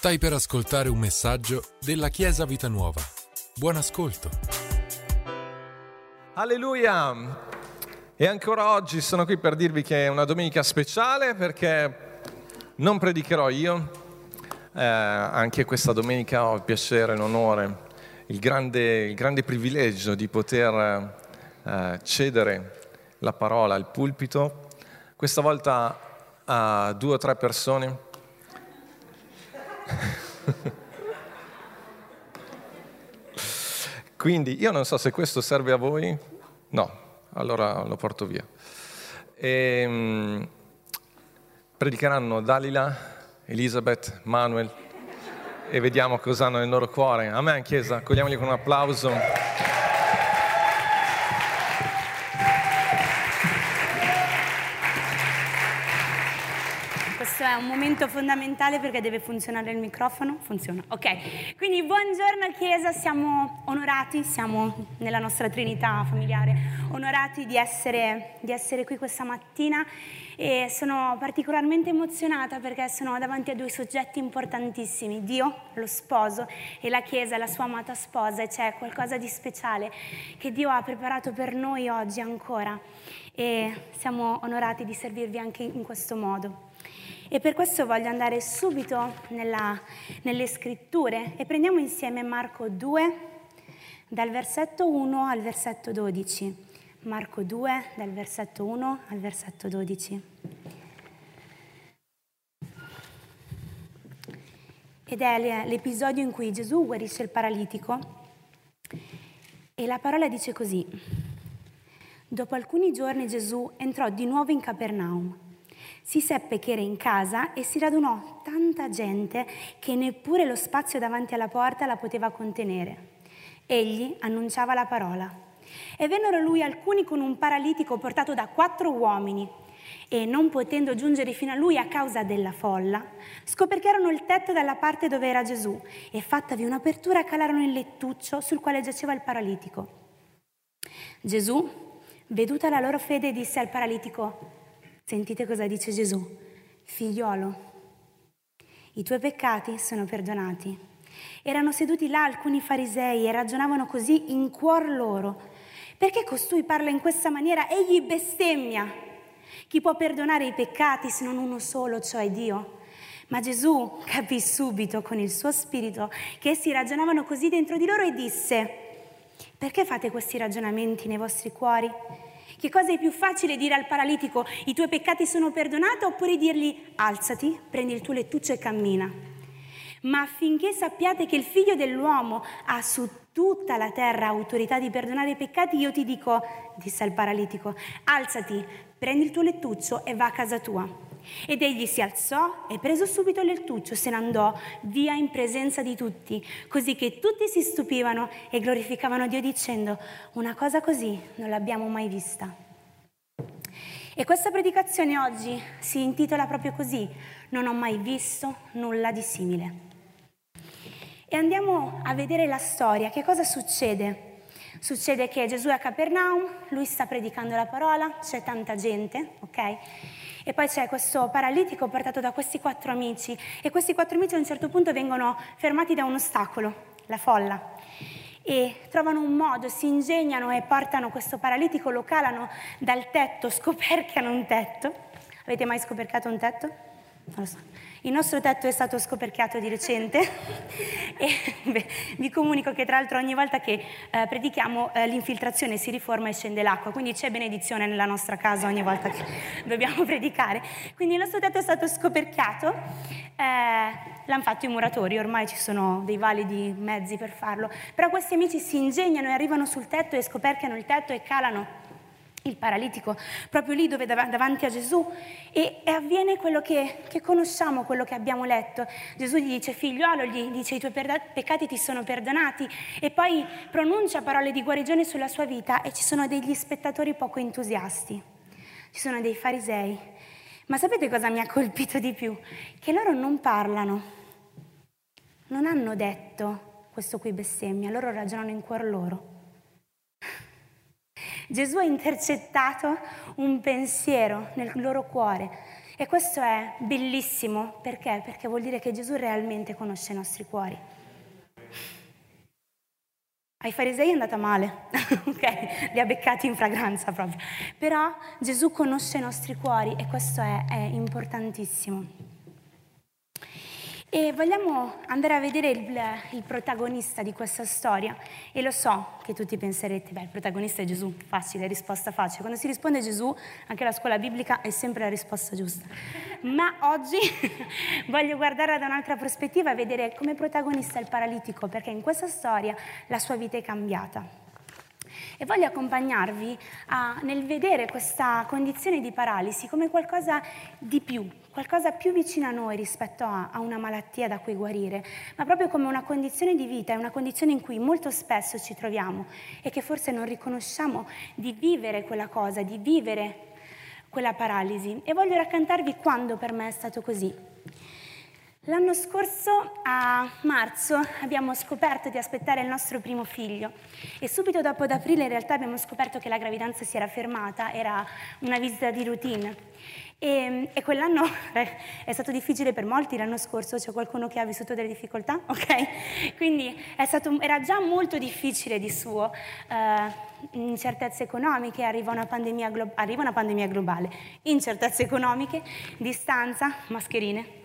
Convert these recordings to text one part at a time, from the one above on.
Stai per ascoltare un messaggio della Chiesa Vita Nuova. Buon ascolto. Alleluia! E ancora oggi sono qui per dirvi che è una domenica speciale perché non predicherò io, eh, anche questa domenica ho il piacere l'onore, il grande, il grande privilegio di poter eh, cedere la parola al pulpito, questa volta a due o tre persone Quindi io non so se questo serve a voi, no, allora lo porto via. E, um, predicheranno Dalila, Elisabeth, Manuel e vediamo cosa hanno nel loro cuore. Amen, Chiesa, accogliamoli con un applauso. Questo è un momento fondamentale perché deve funzionare il microfono. Funziona, ok. Quindi buongiorno Chiesa, siamo onorati, siamo nella nostra Trinità familiare, onorati di essere, di essere qui questa mattina e sono particolarmente emozionata perché sono davanti a due soggetti importantissimi, Dio, lo sposo, e la Chiesa, la sua amata sposa, e c'è qualcosa di speciale che Dio ha preparato per noi oggi ancora e siamo onorati di servirvi anche in questo modo. E per questo voglio andare subito nella, nelle scritture e prendiamo insieme Marco 2 dal versetto 1 al versetto 12. Marco 2 dal versetto 1 al versetto 12. Ed è l'episodio in cui Gesù guarisce il paralitico e la parola dice così. Dopo alcuni giorni Gesù entrò di nuovo in Capernaum si seppe che era in casa e si radunò tanta gente che neppure lo spazio davanti alla porta la poteva contenere. Egli annunciava la parola. E vennero a lui alcuni con un paralitico portato da quattro uomini e non potendo giungere fino a lui a causa della folla, scoperchiarono il tetto dalla parte dove era Gesù e fattavi un'apertura calarono il lettuccio sul quale giaceva il paralitico. Gesù, veduta la loro fede, disse al paralitico, Sentite cosa dice Gesù. Figliolo, i tuoi peccati sono perdonati. Erano seduti là alcuni farisei e ragionavano così in cuor loro. Perché costui parla in questa maniera? Egli bestemmia. Chi può perdonare i peccati se non uno solo, cioè Dio? Ma Gesù capì subito con il suo spirito che essi ragionavano così dentro di loro e disse, perché fate questi ragionamenti nei vostri cuori? Che cosa è più facile dire al paralitico i tuoi peccati sono perdonati oppure dirgli alzati, prendi il tuo lettuccio e cammina? Ma affinché sappiate che il figlio dell'uomo ha su tutta la terra autorità di perdonare i peccati, io ti dico, disse al paralitico, alzati, prendi il tuo lettuccio e va a casa tua. Ed egli si alzò e preso subito il lettuccio se ne andò via in presenza di tutti, così che tutti si stupivano e glorificavano Dio dicendo una cosa così non l'abbiamo mai vista. E questa predicazione oggi si intitola proprio così, non ho mai visto nulla di simile. E andiamo a vedere la storia, che cosa succede? Succede che Gesù è a Capernaum, lui sta predicando la parola, c'è tanta gente, ok? E poi c'è questo paralitico portato da questi quattro amici e questi quattro amici a un certo punto vengono fermati da un ostacolo, la folla. E trovano un modo, si ingegnano e portano questo paralitico, lo calano dal tetto, scoperchiano un tetto. Avete mai scoperchiato un tetto? Non lo so. Il nostro tetto è stato scoperchiato di recente e beh, vi comunico che tra l'altro ogni volta che eh, predichiamo eh, l'infiltrazione si riforma e scende l'acqua, quindi c'è benedizione nella nostra casa ogni volta che dobbiamo predicare. Quindi il nostro tetto è stato scoperchiato, eh, l'hanno fatto i muratori, ormai ci sono dei validi mezzi per farlo, però questi amici si ingegnano e arrivano sul tetto e scoperchiano il tetto e calano il paralitico, proprio lì dove davanti a Gesù e, e avviene quello che, che, conosciamo, quello che abbiamo letto. Gesù gli dice figliolo, gli dice i tuoi peccati ti sono perdonati e poi pronuncia parole di guarigione sulla sua vita e ci sono degli spettatori poco entusiasti, ci sono dei farisei. Ma sapete cosa mi ha colpito di più? Che loro non parlano, non hanno detto questo qui bestemmia, loro ragionano in cuor loro. Gesù ha intercettato un pensiero nel loro cuore E questo è bellissimo perché? Perché vuol dire che Gesù realmente conosce i nostri cuori. Ai farisei è andata male, ok? Li ha beccati in fragranza proprio. Però Gesù conosce i nostri cuori e questo è, è importantissimo. E vogliamo andare a vedere il, il, protagonista di questa storia. E lo so che tutti penserete, beh, il protagonista è Gesù, facile, risposta facile. Quando si risponde Gesù, anche la scuola biblica è sempre la risposta giusta. Ma oggi voglio guardare da un'altra prospettiva vedere come protagonista il paralitico, perché in questa storia la sua vita è cambiata. E voglio accompagnarvi a, nel vedere questa condizione di paralisi come qualcosa di più, qualcosa più vicino a noi rispetto a, a, una malattia da cui guarire, ma proprio come una condizione di vita, è una condizione in cui molto spesso ci troviamo e che forse non riconosciamo di vivere quella cosa, di vivere quella paralisi. E voglio raccontarvi quando per me è stato così. L'anno scorso, a marzo, abbiamo scoperto di aspettare il nostro primo figlio e subito dopo ad aprile in realtà abbiamo scoperto che la gravidanza si era fermata, era una visita di routine. E, e quell'anno è stato difficile per molti l'anno scorso, c'è qualcuno che ha vissuto delle difficoltà? Ok? Quindi stato, era già molto difficile di suo, uh, incertezze economiche, arriva una, glo- arriva una pandemia globale, incertezze economiche, distanza, mascherine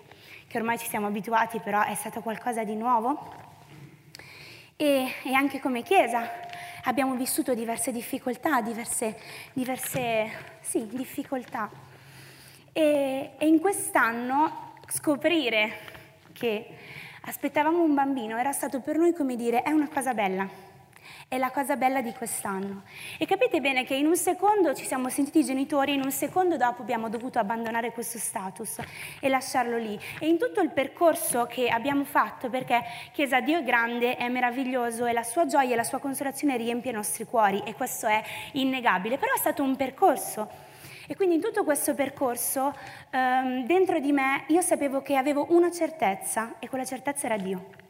che ormai ci siamo abituati, però è stato qualcosa di nuovo. E, e anche come Chiesa abbiamo vissuto diverse difficoltà, diverse, diverse sì, difficoltà. E, e in quest'anno scoprire che aspettavamo un bambino era stato per noi come dire è una cosa bella è la cosa bella di quest'anno. E capite bene che in un secondo ci siamo sentiti genitori, in un secondo dopo abbiamo dovuto abbandonare questo status e lasciarlo lì. E in tutto il percorso che abbiamo fatto, perché Chiesa Dio è grande, è meraviglioso e la sua gioia e la sua consolazione riempie i nostri cuori e questo è innegabile, però è stato un percorso. E quindi in tutto questo percorso, um, dentro di me, io sapevo che avevo una certezza e quella certezza era Dio.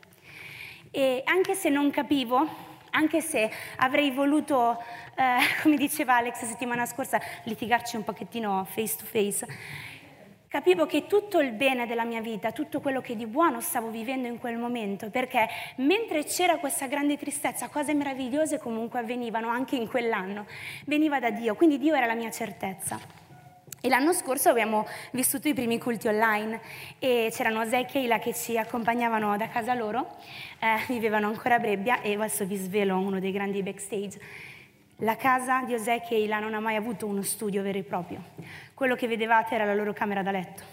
E anche se non capivo, anche se avrei voluto, eh, come diceva Alex la settimana scorsa, litigarci un pochettino face to face, capivo che tutto il bene della mia vita, tutto quello che di buono stavo vivendo in quel momento, perché mentre c'era questa grande tristezza, cose meravigliose comunque avvenivano anche in quell'anno, veniva da Dio, quindi Dio era la mia certezza. E l'anno scorso abbiamo vissuto i primi culti online e c'erano Zé e Keila che ci accompagnavano da casa loro, eh, vivevano ancora a Brebbia e adesso vi svelo uno dei grandi backstage. La casa di Osè e Keila non ha mai avuto uno studio vero e proprio. Quello che vedevate era la loro camera da letto.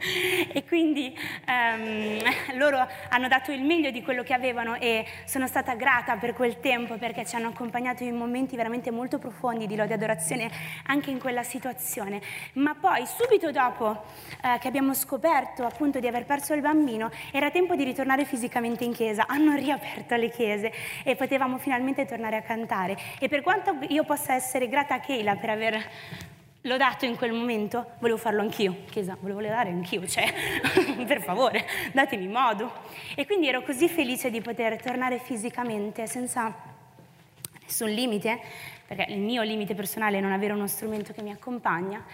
e quindi um, loro hanno dato il meglio di quello che avevano e sono stata grata per quel tempo perché ci hanno accompagnato in momenti veramente molto profondi di lode e adorazione anche in quella situazione. Ma poi subito dopo uh, che abbiamo scoperto appunto di aver perso il bambino era tempo di ritornare fisicamente in chiesa, hanno riaperto le chiese e potevamo finalmente tornare a cantare e per quanto io possa essere grata a Keila per aver L'ho dato in quel momento, volevo farlo anch'io, chiesa, volevo dare anch'io, cioè, per favore, datemi modo. E quindi ero così felice di poter tornare fisicamente senza nessun limite, perché il mio limite personale è non avere uno strumento che mi accompagna,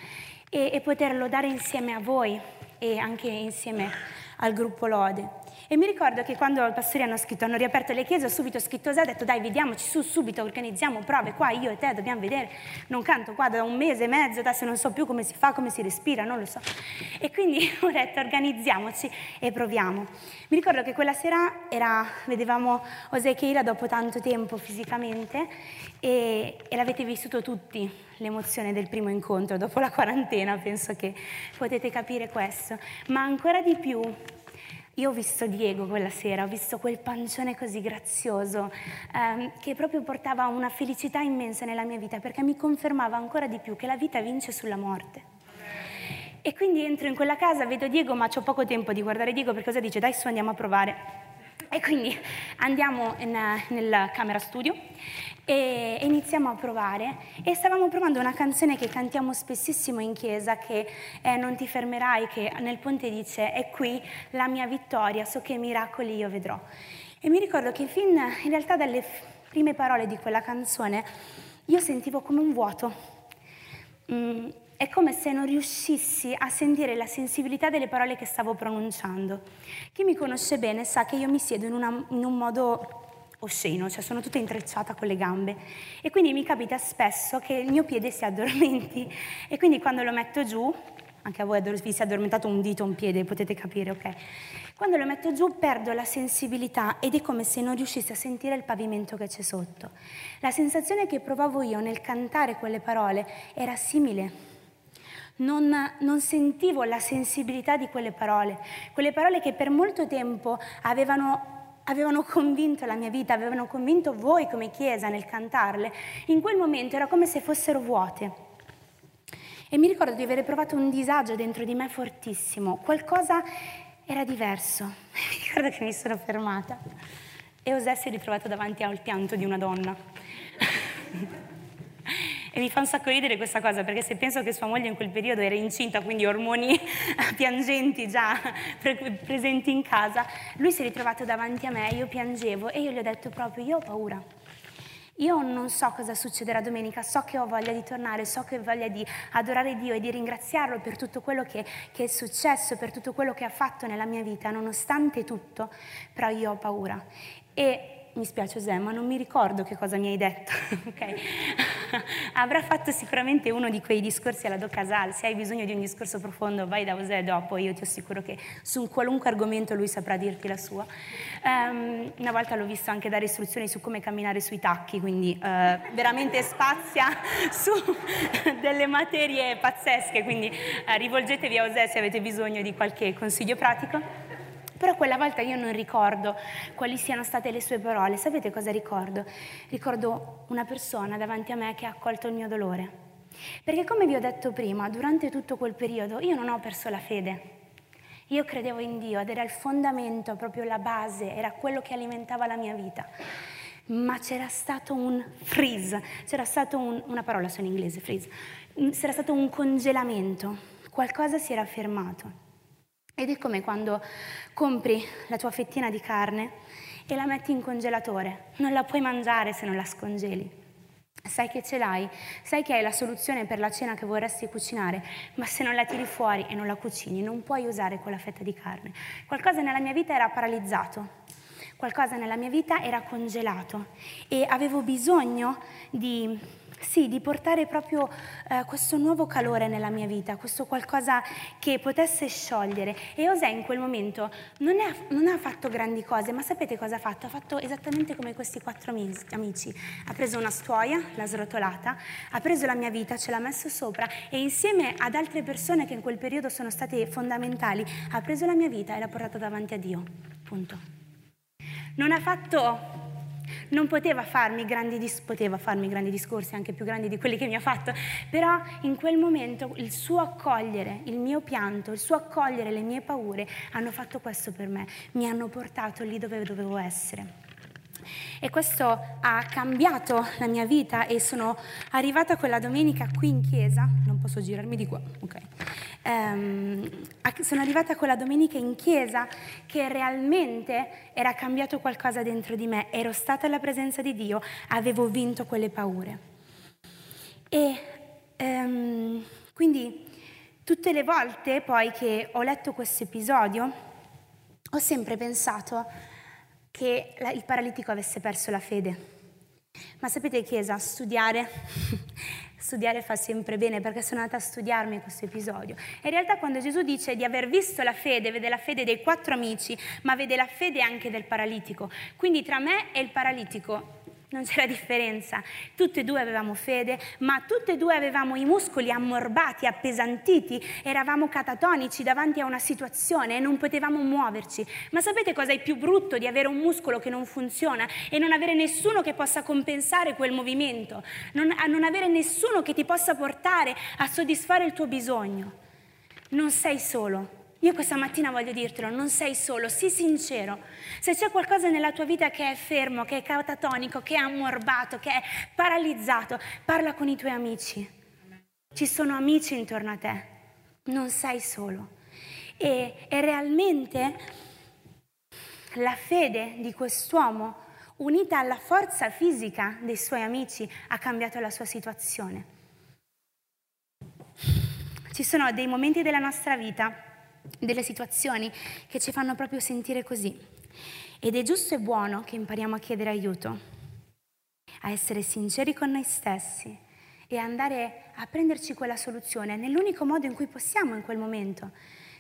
e, e poterlo dare insieme a voi e anche insieme al gruppo Lode. E mi ricordo che quando i pastori hanno scritto, hanno riaperto le chiese, ho subito scritto Osè, ho detto dai vediamoci su subito, organizziamo prove qua, io e te dobbiamo vedere, non canto qua da un mese e mezzo, adesso non so più come si fa, come si respira, non lo so. E quindi ho detto organizziamoci e proviamo. Mi ricordo che quella sera era, vedevamo Osè e Keira dopo tanto tempo fisicamente e, e l'avete vissuto tutti, l'emozione del primo incontro dopo la quarantena, penso che potete capire questo. Ma ancora di più io ho visto Diego quella sera, ho visto quel pancione così grazioso ehm, che proprio portava una felicità immensa nella mia vita perché mi confermava ancora di più che la vita vince sulla morte. E quindi entro in quella casa, vedo Diego, ma ho poco tempo di guardare Diego perché cosa dice? Dai su andiamo a provare. E quindi andiamo in, nella camera studio e iniziamo a provare e stavamo provando una canzone che cantiamo spessissimo in chiesa che è Non ti fermerai, che nel ponte dice è qui la mia vittoria, so che miracoli io vedrò. E mi ricordo che fin in realtà dalle prime parole di quella canzone io sentivo come un vuoto. Mm, è come se non riuscissi a sentire la sensibilità delle parole che stavo pronunciando. Chi mi conosce bene sa che io mi siedo in, una, in un modo osceno, cioè sono tutta intrecciata con le gambe e quindi mi capita spesso che il mio piede si addormenti e quindi quando lo metto giù, anche a voi vi si è addormentato un dito, un piede, potete capire, ok? Quando lo metto giù perdo la sensibilità ed è come se non riuscissi a sentire il pavimento che c'è sotto. La sensazione che provavo io nel cantare quelle parole era simile. Non, non, sentivo la sensibilità di quelle parole, quelle parole che per molto tempo avevano avevano convinto la mia vita, avevano convinto voi come Chiesa nel cantarle, in quel momento era come se fossero vuote. E mi ricordo di aver provato un disagio dentro di me fortissimo, qualcosa era diverso. Mi ricordo che mi sono fermata e Osè si è ritrovato davanti al pianto di una donna. E mi fa un sacco ridere questa cosa, perché se penso che sua moglie in quel periodo era incinta, quindi ormoni piangenti già pre- presenti in casa, lui si è ritrovato davanti a me, io piangevo e io gli ho detto proprio, io ho paura. Io non so cosa succederà domenica, so che ho voglia di tornare, so che ho voglia di adorare Dio e di ringraziarlo per tutto quello che, che, è successo, per tutto quello che ha fatto nella mia vita, nonostante tutto, però io ho paura. E mi spiace Osè, ma non mi ricordo che cosa mi hai detto. okay? Avrà fatto sicuramente uno di quei discorsi alla Do Casal, se hai bisogno di un discorso profondo vai da Osè dopo, io ti assicuro che su un qualunque argomento lui saprà dirti la sua. Um, una volta l'ho visto anche dare istruzioni su come camminare sui tacchi, quindi uh, veramente spazia su delle materie pazzesche, quindi uh, rivolgetevi a Osè se avete bisogno di qualche consiglio pratico. Però quella volta io non ricordo quali siano state le sue parole. Sapete cosa ricordo? Ricordo una persona davanti a me che ha accolto il mio dolore. Perché come vi ho detto prima, durante tutto quel periodo io non ho perso la fede. Io credevo in Dio ed era il fondamento, proprio la base, era quello che alimentava la mia vita. Ma c'era stato un freeze, c'era stato un, una parola sono in inglese, freeze, c'era stato un congelamento, qualcosa si era fermato. Ed è come quando compri la tua fettina di carne e la metti in congelatore. Non la puoi mangiare se non la scongeli. Sai che ce l'hai, sai che hai la soluzione per la cena che vorresti cucinare, ma se non la tiri fuori e non la cucini non puoi usare quella fetta di carne. Qualcosa nella mia vita era paralizzato, qualcosa nella mia vita era congelato e avevo bisogno di sì, di portare proprio eh, questo nuovo calore nella mia vita, questo qualcosa che potesse sciogliere. E Osè in quel momento non, è, non, ha fatto grandi cose, ma sapete cosa ha fatto? Ha fatto esattamente come questi quattro amici. Ha preso una stuoia, l'ha srotolata, ha preso la mia vita, ce l'ha messo sopra e insieme ad altre persone che in quel periodo sono state fondamentali, ha preso la mia vita e l'ha portata davanti a Dio. Punto. Non ha fatto non poteva farmi grandi, dis- poteva farmi grandi discorsi, anche più grandi di quelli che mi ha fatto, però in quel momento il suo accogliere il mio pianto, il suo accogliere le mie paure hanno fatto questo per me, mi hanno portato lì dove dovevo essere. E questo ha cambiato la mia vita e sono arrivata quella domenica qui in chiesa, non posso girarmi di qua, ok. Um, sono arrivata quella domenica in chiesa che realmente era cambiato qualcosa dentro di me, ero stata alla presenza di Dio, avevo vinto quelle paure. E um, quindi tutte le volte poi che ho letto questo episodio ho sempre pensato che il paralitico avesse perso la fede. Ma sapete Chiesa, studiare, studiare fa sempre bene perché sono andata a studiarmi questo episodio. In realtà quando Gesù dice di aver visto la fede, vede la fede dei quattro amici, ma vede la fede anche del paralitico. Quindi tra me e il paralitico non c'era differenza. Tutte e due avevamo fede, ma tutte e due avevamo i muscoli ammorbati, appesantiti, eravamo catatonici davanti a una situazione e non potevamo muoverci. Ma sapete cosa è più brutto di avere un muscolo che non funziona e non avere nessuno che possa compensare quel movimento, non, non avere nessuno che ti possa portare a soddisfare il tuo bisogno? Non sei solo, io questa mattina voglio dirtelo, non sei solo, sii sincero. Se c'è qualcosa nella tua vita che è fermo, che è catatonico, che è ammorbato, che è paralizzato, parla con i tuoi amici. Ci sono amici intorno a te, non sei solo. E, e realmente la fede di quest'uomo, unita alla forza fisica dei suoi amici, ha cambiato la sua situazione. Ci sono dei momenti della nostra vita, delle situazioni che ci fanno proprio sentire così. Ed è giusto e buono che impariamo a chiedere aiuto, a essere sinceri con noi stessi e andare a prenderci quella soluzione nell'unico modo in cui possiamo in quel momento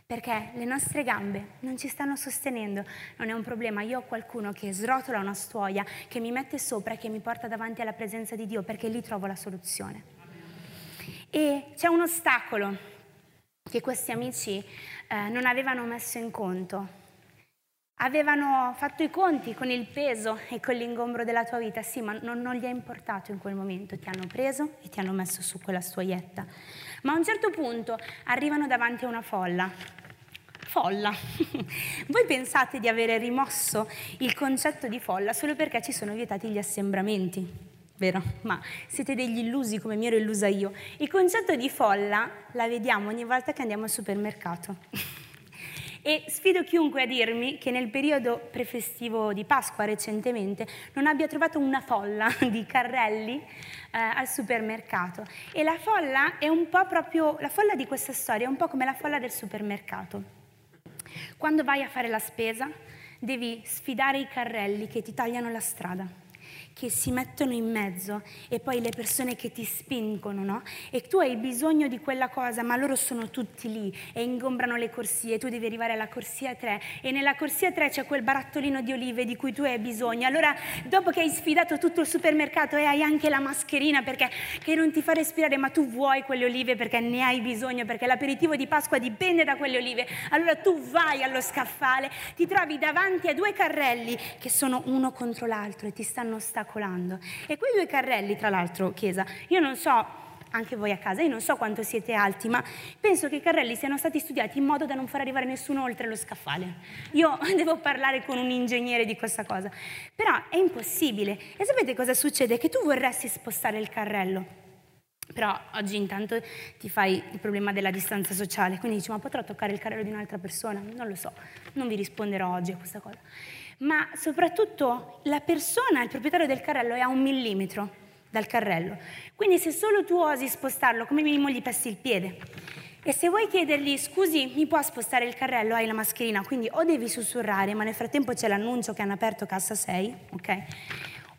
perché le nostre gambe non ci stanno sostenendo, non è un problema, io ho qualcuno che srotola una stuoia, che mi mette sopra che mi porta davanti alla presenza di Dio perché lì trovo la soluzione. E c'è un ostacolo che questi amici eh, non avevano messo in conto. Avevano fatto i conti con il peso e con l'ingombro della tua vita, sì, ma non, non, gli è importato in quel momento, ti hanno preso e ti hanno messo su quella stuoietta. Ma a un certo punto arrivano davanti a una folla. Folla. Voi pensate di avere rimosso il concetto di folla solo perché ci sono vietati gli assembramenti, vero? Ma siete degli illusi come mi ero illusa io. Il concetto di folla la vediamo ogni volta che andiamo al supermercato. E sfido chiunque a dirmi che nel periodo prefestivo di Pasqua recentemente non abbia trovato una folla di carrelli eh, al supermercato. E la folla è un po' proprio, la folla di questa storia è un po' come la folla del supermercato. Quando vai a fare la spesa devi sfidare i carrelli che ti tagliano la strada che si mettono in mezzo e poi le persone che ti spingono, no? E tu hai bisogno di quella cosa, ma loro sono tutti lì e ingombrano le corsie, tu devi arrivare alla corsia 3 e nella corsia 3 c'è quel barattolino di olive di cui tu hai bisogno. Allora, dopo che hai sfidato tutto il supermercato e hai anche la mascherina perché che non ti fa respirare, ma tu vuoi quelle olive perché ne hai bisogno, perché l'aperitivo di Pasqua dipende da quelle olive. Allora tu vai allo scaffale, ti trovi davanti a due carrelli che sono uno contro l'altro e ti stanno ostacolando ostacolando. E quei due carrelli, tra l'altro, Chiesa, io non so anche voi a casa, io non so quanto siete alti, ma penso che i carrelli siano stati studiati in modo da non far arrivare nessuno oltre lo scaffale. Io devo parlare con un ingegnere di questa cosa, però è impossibile. E sapete cosa succede? Che tu vorresti spostare il carrello, però oggi intanto ti fai il problema della distanza sociale, quindi dici ma potrò toccare il carrello di un'altra persona? Non lo so, non vi risponderò oggi a questa cosa ma soprattutto la persona, il proprietario del carrello, è a un millimetro dal carrello. Quindi se solo tu osi spostarlo, come minimo gli passi il piede. E se vuoi chiedergli, scusi, mi può spostare il carrello? Hai la mascherina, quindi o devi sussurrare, ma nel frattempo c'è l'annuncio che hanno aperto cassa 6, ok?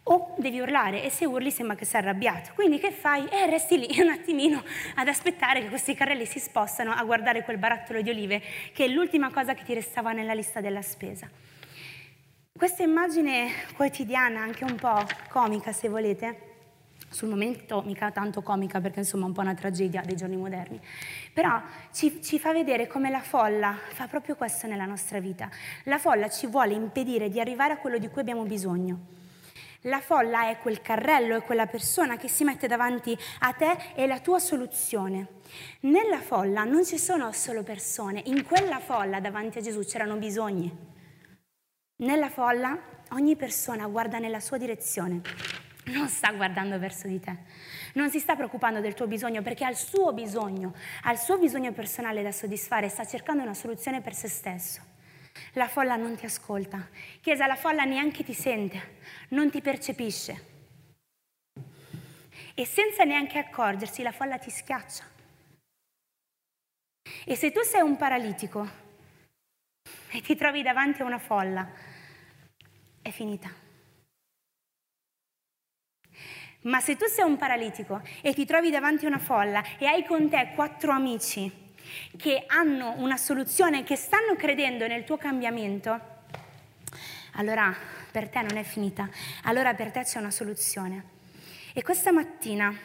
O devi urlare e se urli sembra che sei arrabbiato. Quindi che fai? Eh, resti lì un attimino ad aspettare che questi carrelli si spostano a guardare quel barattolo di olive, che è l'ultima cosa che ti restava nella lista della spesa. Questa immagine quotidiana, anche un po' comica se volete, sul momento mica tanto comica perché insomma è un po' una tragedia dei giorni moderni, però ci, ci, fa vedere come la folla fa proprio questo nella nostra vita. La folla ci vuole impedire di arrivare a quello di cui abbiamo bisogno. La folla è quel carrello, è quella persona che si mette davanti a te e la tua soluzione. Nella folla non ci sono solo persone, in quella folla davanti a Gesù c'erano bisogni. Nella folla ogni persona guarda nella sua direzione, non sta guardando verso di te, non si sta preoccupando del tuo bisogno perché ha il suo bisogno, ha il suo bisogno personale da soddisfare, sta cercando una soluzione per se stesso. La folla non ti ascolta, Chiesa, la folla neanche ti sente, non ti percepisce. E senza neanche accorgersi, la folla ti schiaccia. E se tu sei un paralitico, e ti trovi davanti a una folla, è finita. Ma se tu sei un paralitico e ti trovi davanti a una folla e hai con te quattro amici che hanno una soluzione, che stanno credendo nel tuo cambiamento, allora per te non è finita, allora per te c'è una soluzione. E questa mattina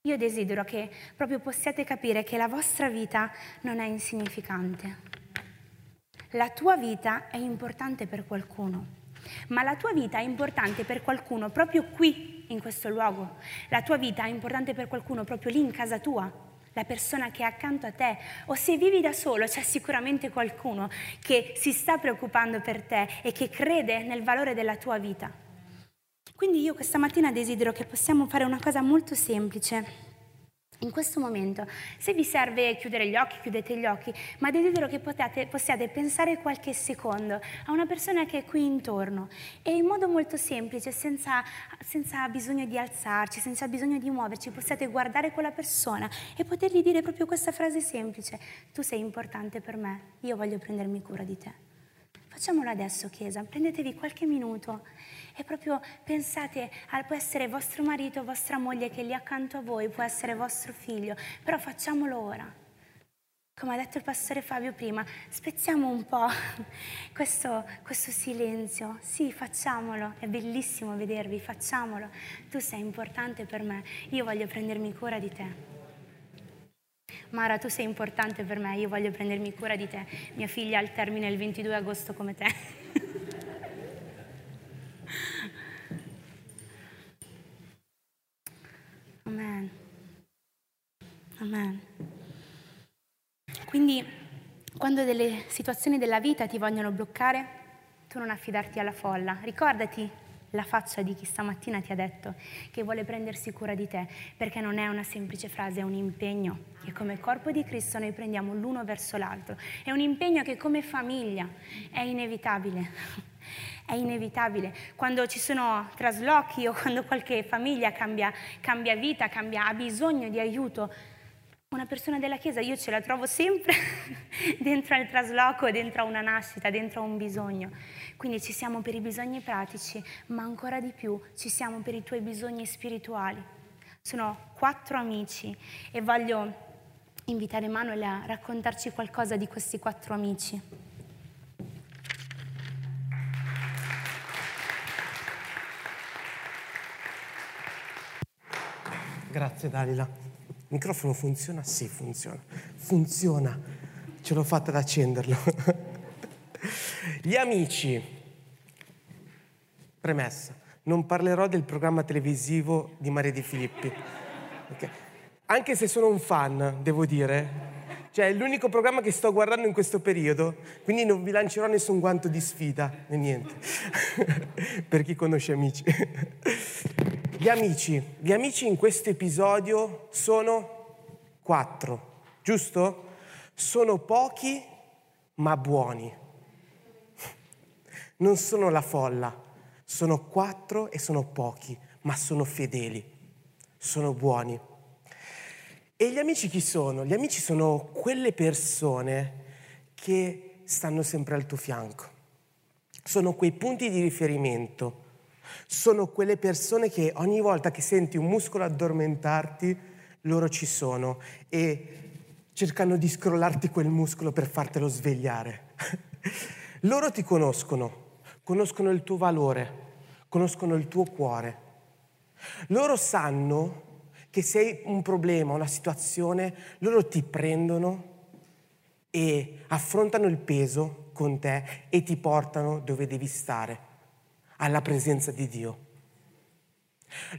io desidero che proprio possiate capire che la vostra vita non è insignificante. La tua vita è importante per qualcuno, ma la tua vita è importante per qualcuno proprio qui, in questo luogo. La tua vita è importante per qualcuno proprio lì in casa tua, la persona che è accanto a te. O se vivi da solo, c'è sicuramente qualcuno che si sta preoccupando per te e che crede nel valore della tua vita. Quindi io questa mattina desidero che possiamo fare una cosa molto semplice. In questo momento, se vi serve chiudere gli occhi, chiudete gli occhi, ma desidero che potete, possiate pensare qualche secondo a una persona che è qui intorno. E in modo molto semplice, senza, senza bisogno di alzarci, senza bisogno di muoverci, possiate guardare quella persona e potergli dire proprio questa frase semplice, tu sei importante per me, io voglio prendermi cura di te. Facciamolo adesso, Chiesa, prendetevi qualche minuto e proprio pensate, può essere vostro marito, vostra moglie che è lì accanto a voi, può essere vostro figlio, però facciamolo ora. Come ha detto il pastore Fabio prima, spezziamo un po' questo, questo silenzio. Sì, facciamolo, è bellissimo vedervi, facciamolo. Tu sei importante per me, io voglio prendermi cura di te. Mara, tu sei importante per me, io voglio prendermi cura di te. Mia figlia ha il termine il 22 agosto come te. Amen. Amen. Quindi quando delle situazioni della vita ti vogliono bloccare, tu non affidarti alla folla. Ricordati la faccia di chi stamattina ti ha detto che vuole prendersi cura di te, perché non è una semplice frase, è un impegno che come corpo di Cristo noi prendiamo l'uno verso l'altro. È un impegno che come famiglia è inevitabile è inevitabile. Quando ci sono traslochi o quando qualche famiglia cambia, cambia vita, cambia, ha bisogno di aiuto, una persona della Chiesa io ce la trovo sempre dentro al trasloco, dentro a una nascita, dentro a un bisogno. Quindi ci siamo per i bisogni pratici, ma ancora di più ci siamo per i tuoi bisogni spirituali. Sono quattro amici e voglio invitare Manuel a raccontarci qualcosa di questi quattro amici. Grazie Dalila. Il microfono funziona? Sì, funziona. Funziona. Ce l'ho fatta ad accenderlo. Gli amici. Premessa. Non parlerò del programma televisivo di Maria Di Filippi. Okay. Anche se sono un fan, devo dire. Cioè, è l'unico programma che sto guardando in questo periodo, quindi non vi lancerò nessun guanto di sfida, né niente. per chi conosce amici. Gli amici, gli amici in questo episodio sono quattro, giusto? Sono pochi ma buoni. Non sono la folla, sono quattro e sono pochi, ma sono fedeli, sono buoni. E gli amici chi sono? Gli amici sono quelle persone che stanno sempre al tuo fianco. Sono quei punti di riferimento sono quelle persone che ogni volta che senti un muscolo addormentarti, loro ci sono e cercano di scrollarti quel muscolo per fartelo svegliare. loro ti conoscono, conoscono il tuo valore, conoscono il tuo cuore. Loro sanno che se hai un problema, una situazione, loro ti prendono e affrontano il peso con te e ti portano dove devi stare alla presenza di Dio.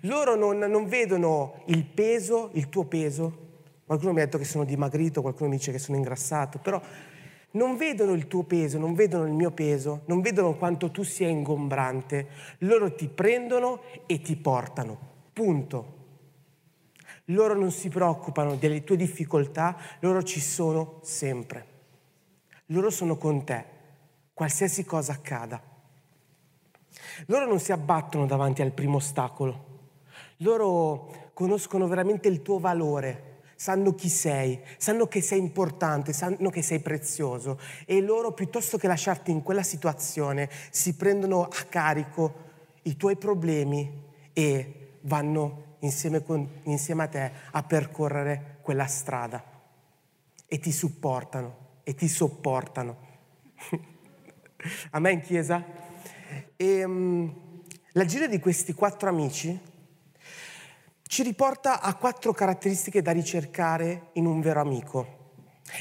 Loro non, non, vedono il peso, il tuo peso. Qualcuno mi ha detto che sono dimagrito, qualcuno mi dice che sono ingrassato, però non vedono il tuo peso, non vedono il mio peso, non vedono quanto tu sia ingombrante. Loro ti prendono e ti portano. Punto. Loro non si preoccupano delle tue difficoltà, loro ci sono sempre. Loro sono con te, qualsiasi cosa accada. Loro non si abbattono davanti al primo ostacolo, loro conoscono veramente il tuo valore, sanno chi sei, sanno che sei importante, sanno che sei prezioso e loro piuttosto che lasciarti in quella situazione si prendono a carico i tuoi problemi e vanno insieme, con, insieme a te a percorrere quella strada e ti supportano e ti sopportano. Amen, Chiesa? E um, l'agire di questi quattro amici ci riporta a quattro caratteristiche da ricercare in un vero amico.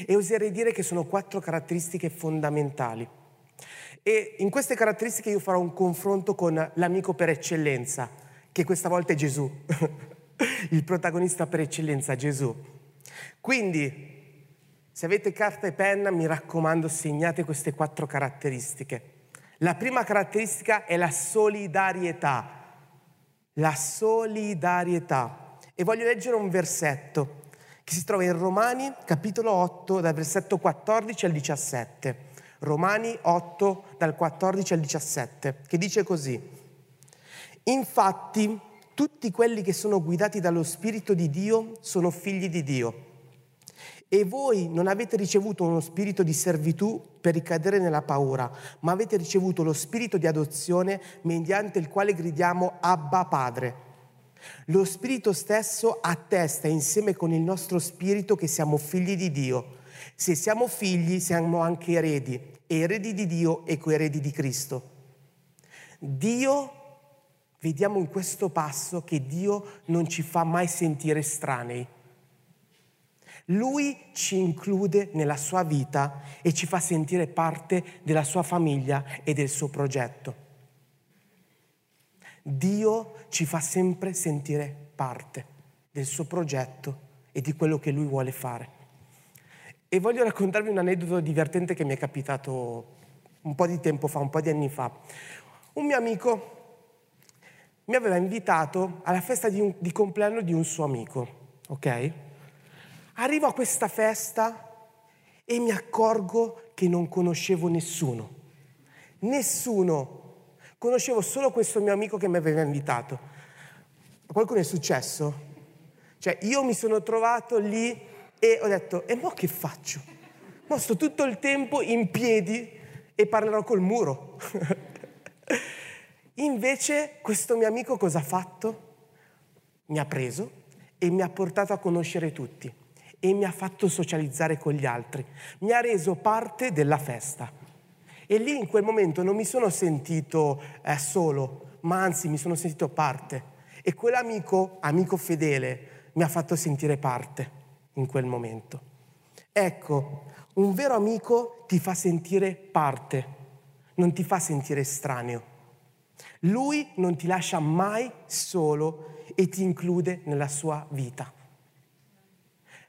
E oserei dire che sono quattro caratteristiche fondamentali. E in queste caratteristiche io farò un confronto con l'amico per eccellenza, che questa volta è Gesù, il protagonista per eccellenza, Gesù. Quindi, se avete carta e penna, mi raccomando, segnate queste quattro caratteristiche. La prima caratteristica è la solidarietà. La solidarietà. E voglio leggere un versetto che si trova in Romani capitolo 8 dal versetto 14 al 17. Romani 8 dal 14 al 17, che dice così. Infatti, tutti quelli che sono guidati dallo Spirito di Dio sono figli di Dio. E voi non avete ricevuto uno spirito di servitù per ricadere nella paura, ma avete ricevuto lo spirito di adozione mediante il quale gridiamo Abba Padre. Lo spirito stesso attesta insieme con il nostro spirito che siamo figli di Dio. Se siamo figli, siamo anche eredi, eredi di Dio e coeredi di Cristo. Dio, vediamo in questo passo che Dio non ci fa mai sentire estranei. Lui ci include nella sua vita e ci fa sentire parte della sua famiglia e del suo progetto. Dio ci fa sempre sentire parte del suo progetto e di quello che lui vuole fare. E voglio raccontarvi un aneddoto divertente che mi è capitato un po' di tempo fa, un po' di anni fa. Un mio amico mi aveva invitato alla festa di, un, di compleanno di un suo amico, ok? Arrivo a questa festa e mi accorgo che non conoscevo nessuno. Nessuno. Conoscevo solo questo mio amico che mi aveva invitato. Qualcuno è successo? Cioè, io mi sono trovato lì e ho detto, e mo che faccio? Mo sto tutto il tempo in piedi e parlerò col muro. Invece questo mio amico cosa ha fatto? Mi ha preso e mi ha portato a conoscere tutti e mi ha fatto socializzare con gli altri, mi ha reso parte della festa. E lì in quel momento non mi sono sentito eh, solo, ma anzi mi sono sentito parte. E quell'amico, amico fedele, mi ha fatto sentire parte in quel momento. Ecco, un vero amico ti fa sentire parte, non ti fa sentire estraneo. Lui non ti lascia mai solo e ti include nella sua vita.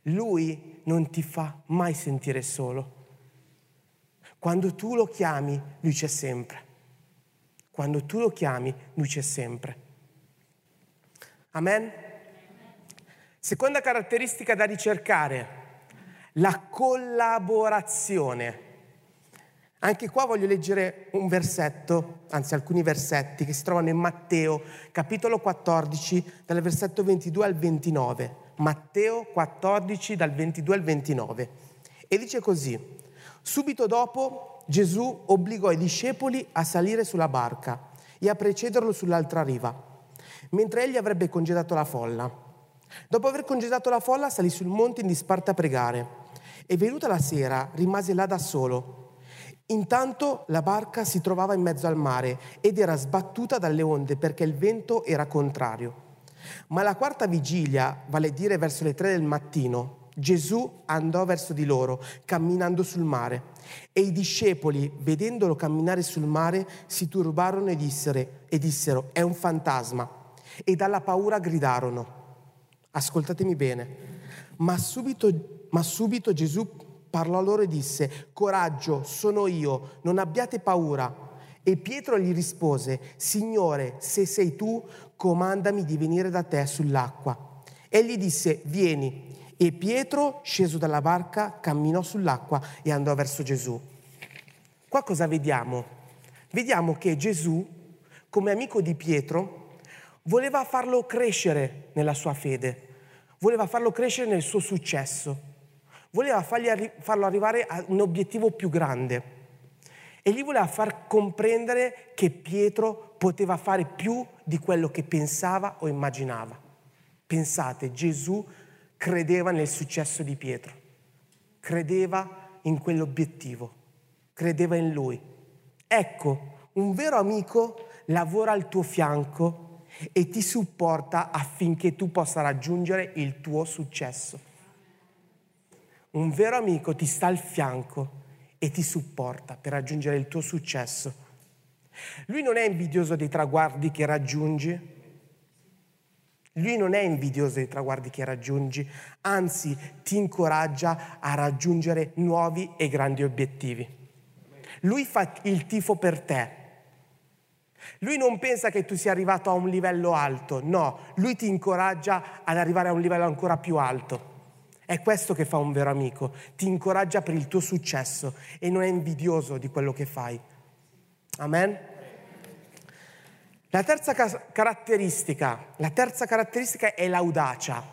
Lui non ti fa mai sentire solo. Quando tu lo chiami, lui c'è sempre. Quando tu lo chiami, lui c'è sempre. Amen? Seconda caratteristica da ricercare, la collaborazione. Anche qua voglio leggere un versetto, anzi alcuni versetti che si trovano in Matteo, capitolo 14, dal versetto 22 al 29. Matteo 14 dal 22 al 29. E dice così, subito dopo Gesù obbligò i discepoli a salire sulla barca e a precederlo sull'altra riva, mentre egli avrebbe congedato la folla. Dopo aver congedato la folla salì sul monte in disparte a pregare e venuta la sera rimase là da solo. Intanto la barca si trovava in mezzo al mare ed era sbattuta dalle onde perché il vento era contrario. Ma la quarta vigilia, vale a dire verso le tre del mattino, Gesù andò verso di loro, camminando sul mare. E i discepoli, vedendolo camminare sul mare, si turbarono e dissero, e dissero è un fantasma. E dalla paura gridarono. Ascoltatemi bene. Ma subito, ma subito Gesù parlò loro e disse, coraggio, sono io, non abbiate paura. E Pietro gli rispose, Signore, se sei tu, comandami di venire da te sull'acqua. Egli disse, vieni. E Pietro, sceso dalla barca, camminò sull'acqua e andò verso Gesù. Qua cosa vediamo? Vediamo che Gesù, come amico di Pietro, voleva farlo crescere nella sua fede, voleva farlo crescere nel suo successo, voleva farlo arrivare a un obiettivo più grande e gli voleva far comprendere che Pietro poteva fare più di quello che pensava o immaginava. Pensate, Gesù credeva nel successo di Pietro, credeva in quell'obiettivo, credeva in lui. Ecco, un vero amico lavora al tuo fianco e ti supporta affinché tu possa raggiungere il tuo successo. Un vero amico ti sta al fianco e ti supporta per raggiungere il tuo successo. Lui non è invidioso dei traguardi che raggiungi, lui non è invidioso dei traguardi che raggiungi, anzi ti incoraggia a raggiungere nuovi e grandi obiettivi. Lui fa il tifo per te. Lui non pensa che tu sia arrivato a un livello alto, no, lui ti incoraggia ad arrivare a un livello ancora più alto. È questo che fa un vero amico, ti incoraggia per il tuo successo e non è invidioso di quello che fai. Amen? La terza ca- caratteristica, la terza caratteristica è l'audacia.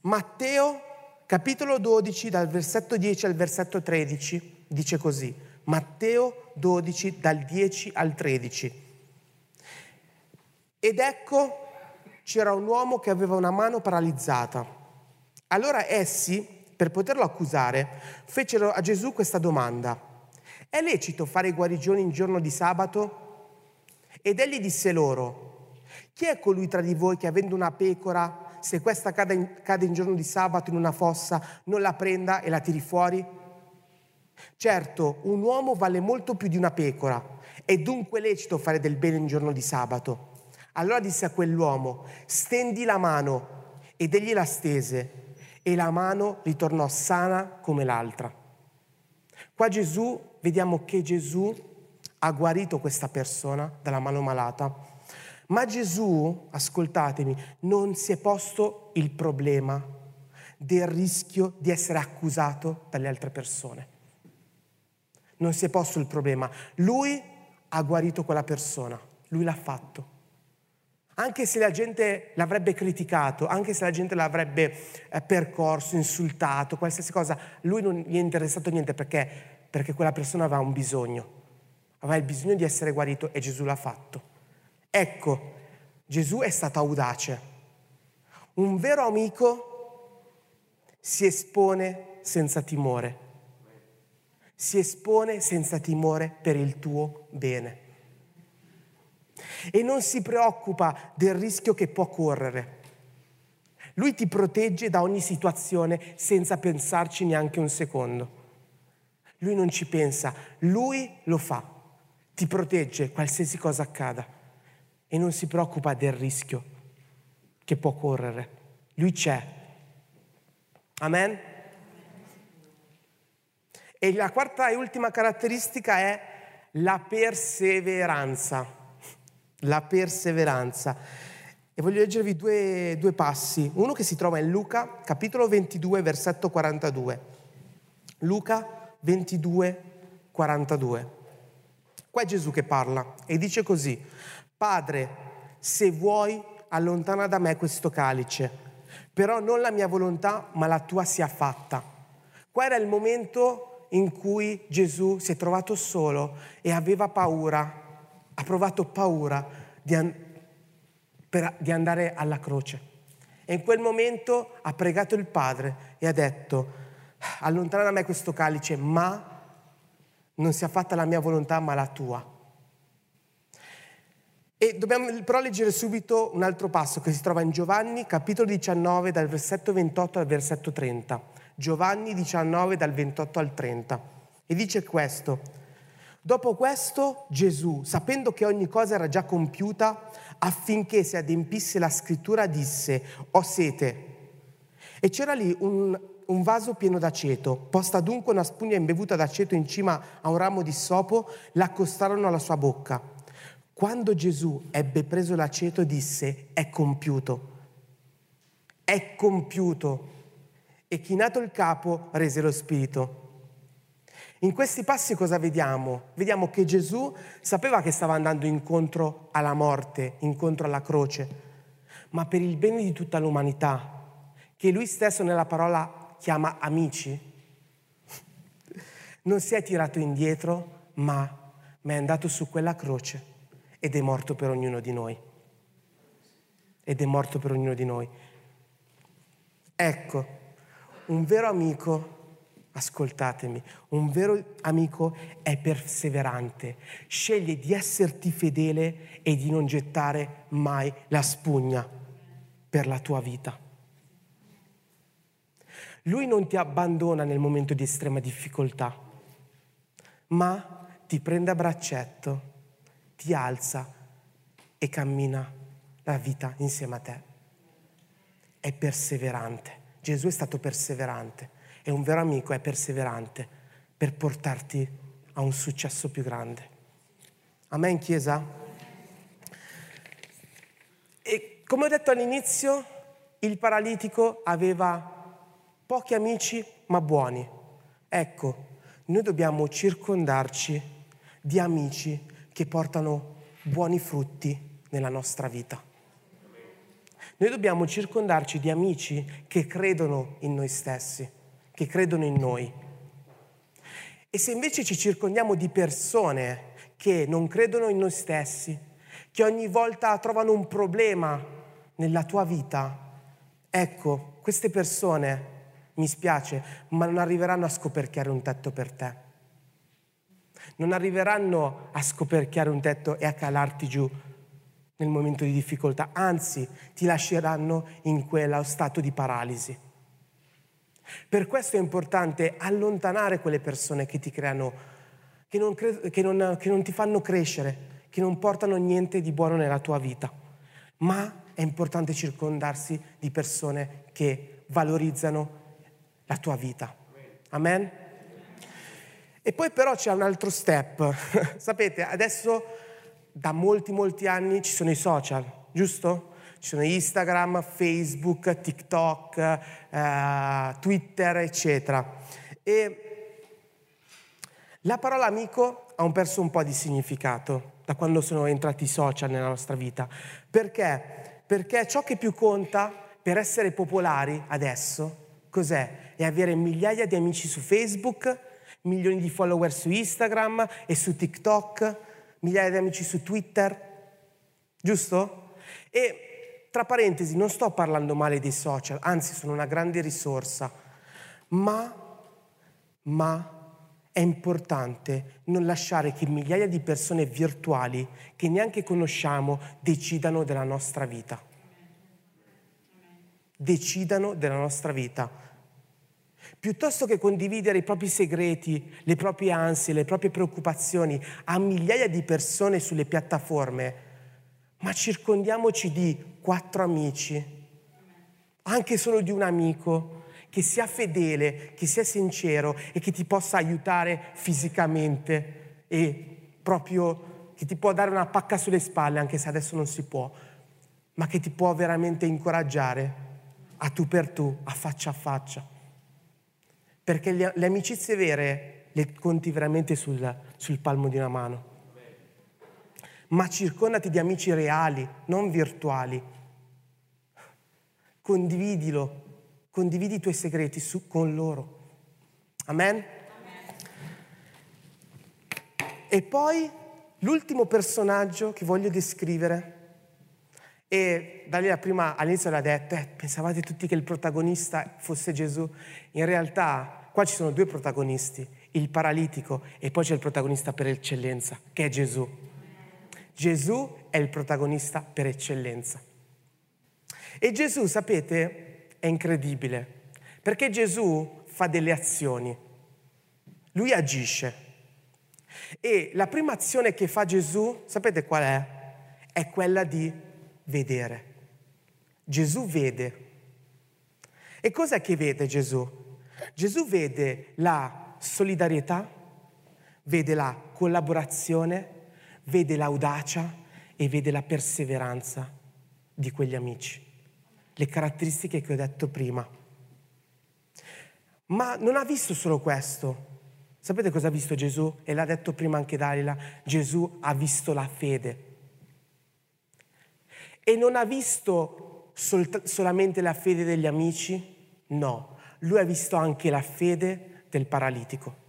Matteo capitolo 12 dal versetto 10 al versetto 13 dice così. Matteo 12 dal 10 al 13. Ed ecco c'era un uomo che aveva una mano paralizzata. Allora essi, per poterlo accusare, fecero a Gesù questa domanda. È lecito fare guarigioni in giorno di sabato? Ed egli disse loro, chi è colui tra di voi che avendo una pecora, se questa cade in, cade in giorno di sabato in una fossa, non la prenda e la tiri fuori? Certo, un uomo vale molto più di una pecora, è dunque lecito fare del bene in giorno di sabato. Allora disse a quell'uomo, stendi la mano, ed egli la stese, e la mano ritornò sana come l'altra. Qua Gesù, vediamo che Gesù ha guarito questa persona dalla mano malata, ma Gesù, ascoltatemi, non si è posto il problema del rischio di essere accusato dalle altre persone. Non si è posto il problema. Lui ha guarito quella persona, lui l'ha fatto. Anche se la gente l'avrebbe criticato, anche se la gente l'avrebbe eh, percorso, insultato, qualsiasi cosa, lui non gli è interessato niente perché, perché quella persona aveva un bisogno aveva il bisogno di essere guarito e Gesù l'ha fatto. Ecco, Gesù è stato audace. Un vero amico si espone senza timore. Si espone senza timore per il tuo bene. E non si preoccupa del rischio che può correre. Lui ti protegge da ogni situazione senza pensarci neanche un secondo. Lui non ci pensa, lui lo fa ti protegge qualsiasi cosa accada e non si preoccupa del rischio che può correre. Lui c'è. Amen? E la quarta e ultima caratteristica è la perseveranza. La perseveranza. E voglio leggervi due, due passi. Uno che si trova in Luca, capitolo 22, versetto 42. Luca 22, 42. Qua è Gesù che parla e dice così, Padre, se vuoi, allontana da me questo calice, però non la mia volontà, ma la tua sia fatta. Qua era il momento in cui Gesù si è trovato solo e aveva paura, ha provato paura di, an- per, di andare alla croce. E in quel momento ha pregato il Padre e ha detto, allontana da me questo calice, ma non sia fatta la mia volontà ma la tua. E dobbiamo però leggere subito un altro passo che si trova in Giovanni, capitolo 19, dal versetto 28 al versetto 30. Giovanni 19, dal 28 al 30. E dice questo. Dopo questo Gesù, sapendo che ogni cosa era già compiuta, affinché si adempisse la scrittura, disse, ho sete. E c'era lì un un vaso pieno d'aceto. Posta dunque una spugna imbevuta d'aceto in cima a un ramo di sopo, l'accostarono alla sua bocca. Quando Gesù ebbe preso l'aceto disse, è compiuto, è compiuto. E chinato il capo rese lo spirito. In questi passi cosa vediamo? Vediamo che Gesù sapeva che stava andando incontro alla morte, incontro alla croce, ma per il bene di tutta l'umanità, che lui stesso nella parola chiama amici, non si è tirato indietro, ma, è andato su quella croce ed è morto per ognuno di noi. Ed è morto per ognuno di noi. Ecco, un vero amico ascoltatemi, un vero amico è perseverante, sceglie di esserti fedele e di non gettare mai la spugna per la tua vita. Lui non ti abbandona nel momento di estrema difficoltà, ma ti prende a braccetto, ti alza e cammina la vita insieme a te. È perseverante. Gesù è stato perseverante e un vero amico è perseverante per portarti a un successo più grande. Amen, Chiesa? E come ho detto all'inizio, il paralitico aveva pochi amici ma buoni. Ecco, noi dobbiamo circondarci di amici che portano buoni frutti nella nostra vita. Noi dobbiamo circondarci di amici che credono in noi stessi, che credono in noi. E se invece ci circondiamo di persone che non credono in noi stessi, che ogni volta trovano un problema nella tua vita, ecco, queste persone, mi spiace, ma non arriveranno a scoperchiare un tetto per te. Non arriveranno a scoperchiare un tetto e a calarti giù nel momento di difficoltà, anzi ti lasceranno in quello stato di paralisi. Per questo è importante allontanare quelle persone che ti creano, che non, cre- che non, che non ti fanno crescere, che non portano niente di buono nella tua vita, ma è importante circondarsi di persone che valorizzano la tua vita. Amen? E poi però c'è un altro step. Sapete, adesso da molti, molti anni ci sono i social, giusto? Ci sono Instagram, Facebook, TikTok, eh, Twitter, eccetera. E la parola amico ha un perso un po' di significato da quando sono entrati i social nella nostra vita. Perché? Perché ciò che più conta per essere popolari adesso, cos'è? È avere migliaia di amici su Facebook, milioni di follower su Instagram e su TikTok, migliaia di amici su Twitter, giusto? E tra parentesi, non sto parlando male dei social, anzi sono una grande risorsa, ma, ma è importante non lasciare che migliaia di persone virtuali che neanche conosciamo decidano della nostra vita. Decidano della nostra vita. Piuttosto che condividere i propri segreti, le proprie ansie, le proprie preoccupazioni a migliaia di persone sulle piattaforme, ma circondiamoci di quattro amici, anche solo di un amico, che sia fedele, che sia sincero e che ti possa aiutare fisicamente e proprio che ti può dare una pacca sulle spalle, anche se adesso non si può, ma che ti può veramente incoraggiare a tu per tu, a faccia a faccia. Perché le, amicizie vere le conti veramente sul, sul palmo di una mano. Ma circondati di amici reali, non virtuali. Condividilo, condividi i tuoi segreti su, con loro. Amen? Amen? E poi l'ultimo personaggio che voglio descrivere, e Dalila prima all'inizio l'ha detto, eh, pensavate tutti che il protagonista fosse Gesù, in realtà qua ci sono due protagonisti, il paralitico e poi c'è il protagonista per eccellenza, che è Gesù. Gesù è il protagonista per eccellenza. E Gesù, sapete, è incredibile, perché Gesù fa delle azioni, lui agisce. E la prima azione che fa Gesù, sapete qual è? È quella di vedere. Gesù vede. E cos'è che vede Gesù? Gesù vede la solidarietà, vede la collaborazione, vede l'audacia e vede la perseveranza di quegli amici. Le caratteristiche che ho detto prima. Ma non ha visto solo questo. Sapete cosa ha visto Gesù? E l'ha detto prima anche Dalila. Gesù ha visto la fede. E non ha visto sol- solamente la fede degli amici? No, lui ha visto anche la fede del paralitico.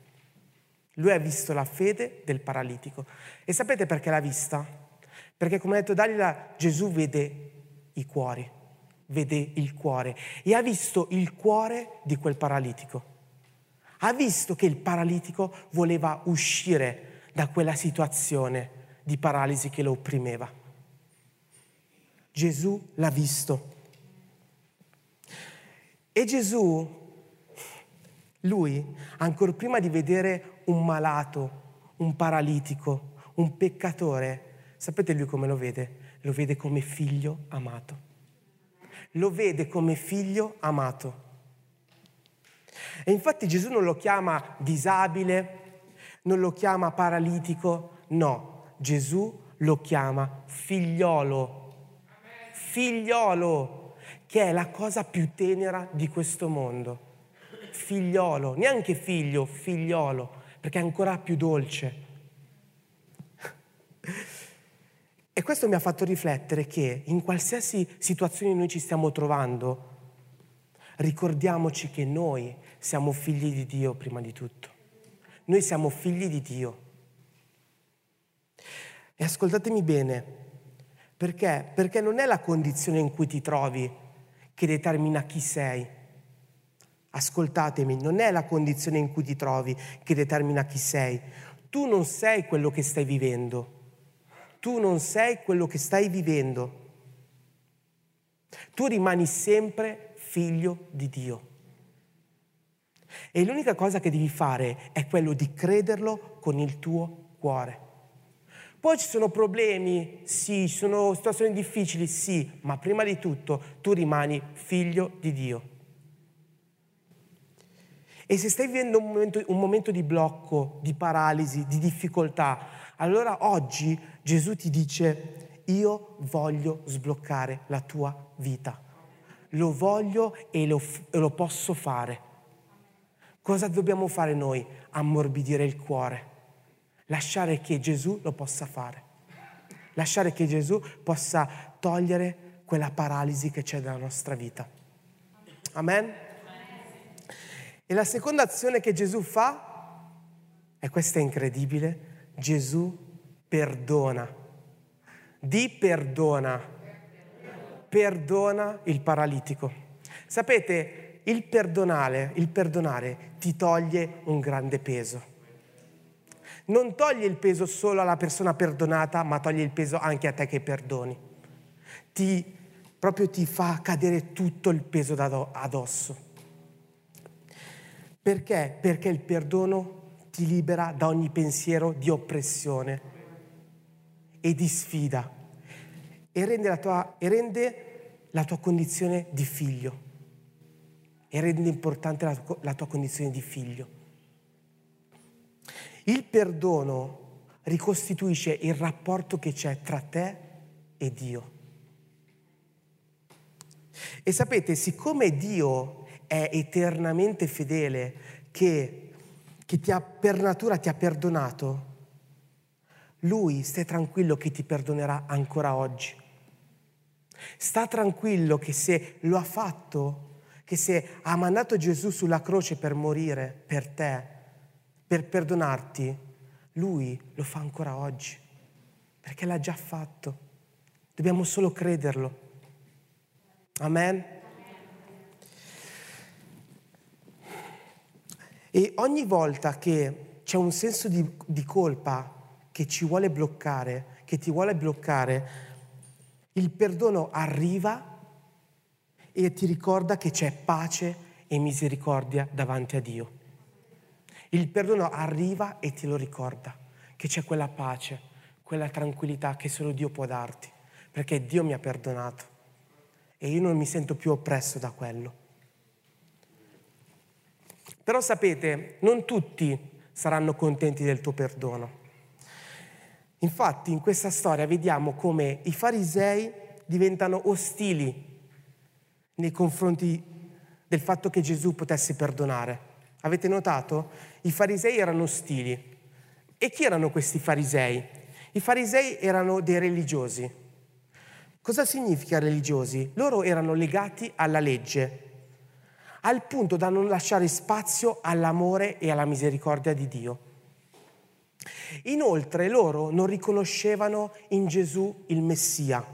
Lui ha visto la fede del paralitico. E sapete perché l'ha vista? Perché come ha detto Dalila, Gesù vede i cuori, vede il cuore e ha visto il cuore di quel paralitico. Ha visto che il paralitico voleva uscire da quella situazione di paralisi che lo opprimeva. Gesù l'ha visto. E Gesù lui, ancora prima di vedere un malato, un paralitico, un peccatore, sapete lui come lo vede? Lo vede come figlio amato. Lo vede come figlio amato. E infatti Gesù non lo chiama disabile, non lo chiama paralitico, no, Gesù lo chiama figliolo. Figliolo, che è la cosa più tenera di questo mondo figliolo, neanche figlio, figliolo, perché è ancora più dolce. E questo mi ha fatto riflettere che in qualsiasi situazione noi ci stiamo trovando, ricordiamoci che noi siamo figli di Dio prima di tutto. Noi siamo figli di Dio. E ascoltatemi bene, perché? Perché non è la condizione in cui ti trovi che determina chi sei. Ascoltatemi, non è la condizione in cui ti trovi che determina chi sei. Tu non sei quello che stai vivendo tu non sei quello che stai vivendo. Tu rimani sempre figlio di Dio. E l'unica cosa che devi fare è quello di crederlo con il tuo cuore. Poi ci sono problemi, sì, ci sono situazioni difficili, sì, ma prima di tutto tu rimani figlio di Dio. E se stai vivendo un momento, un momento di blocco, di paralisi, di difficoltà, allora oggi Gesù ti dice, io voglio sbloccare la tua vita. Lo voglio e lo, e lo posso fare. Cosa dobbiamo fare noi? Ammorbidire il cuore. Lasciare che Gesù lo possa fare. Lasciare che Gesù possa togliere quella paralisi che c'è nella nostra vita. Amen? E la seconda azione che Gesù fa, e questa è incredibile, Gesù perdona. Di perdona. Perdona il paralitico. Sapete, il perdonare, il perdonare ti toglie un grande peso. Non toglie il peso solo alla persona perdonata, ma toglie il peso anche a te che perdoni. Ti, proprio ti fa cadere tutto il peso addosso. Perché? Perché il perdono ti libera da ogni pensiero di oppressione e di sfida e rende la tua, rende la tua condizione di figlio e rende importante la tua, la tua condizione di figlio. Il perdono ricostituisce il rapporto che c'è tra te e Dio. E sapete, siccome Dio è eternamente fedele, che che ti ha, per natura ti ha perdonato, lui stai tranquillo che ti perdonerà ancora oggi. Sta tranquillo che se lo ha fatto, che se ha mandato Gesù sulla croce per morire per te, per perdonarti, lui lo fa ancora oggi, perché l'ha già fatto. Dobbiamo solo crederlo. Amen. E ogni volta che c'è un senso di, di colpa che ci vuole bloccare, che ti vuole bloccare, il perdono arriva e ti ricorda che c'è pace e misericordia davanti a Dio. Il perdono arriva e ti lo ricorda, che c'è quella pace, quella tranquillità che solo Dio può darti, perché Dio mi ha perdonato e io non mi sento più oppresso da quello. Però sapete, non tutti saranno contenti del tuo perdono. Infatti in questa storia vediamo come i farisei diventano ostili nei confronti del fatto che Gesù potesse perdonare. Avete notato? I farisei erano ostili. E chi erano questi farisei? I farisei erano dei religiosi. Cosa significa religiosi? Loro erano legati alla legge, al punto da non lasciare spazio all'amore e alla misericordia di Dio. Inoltre loro non riconoscevano in Gesù il Messia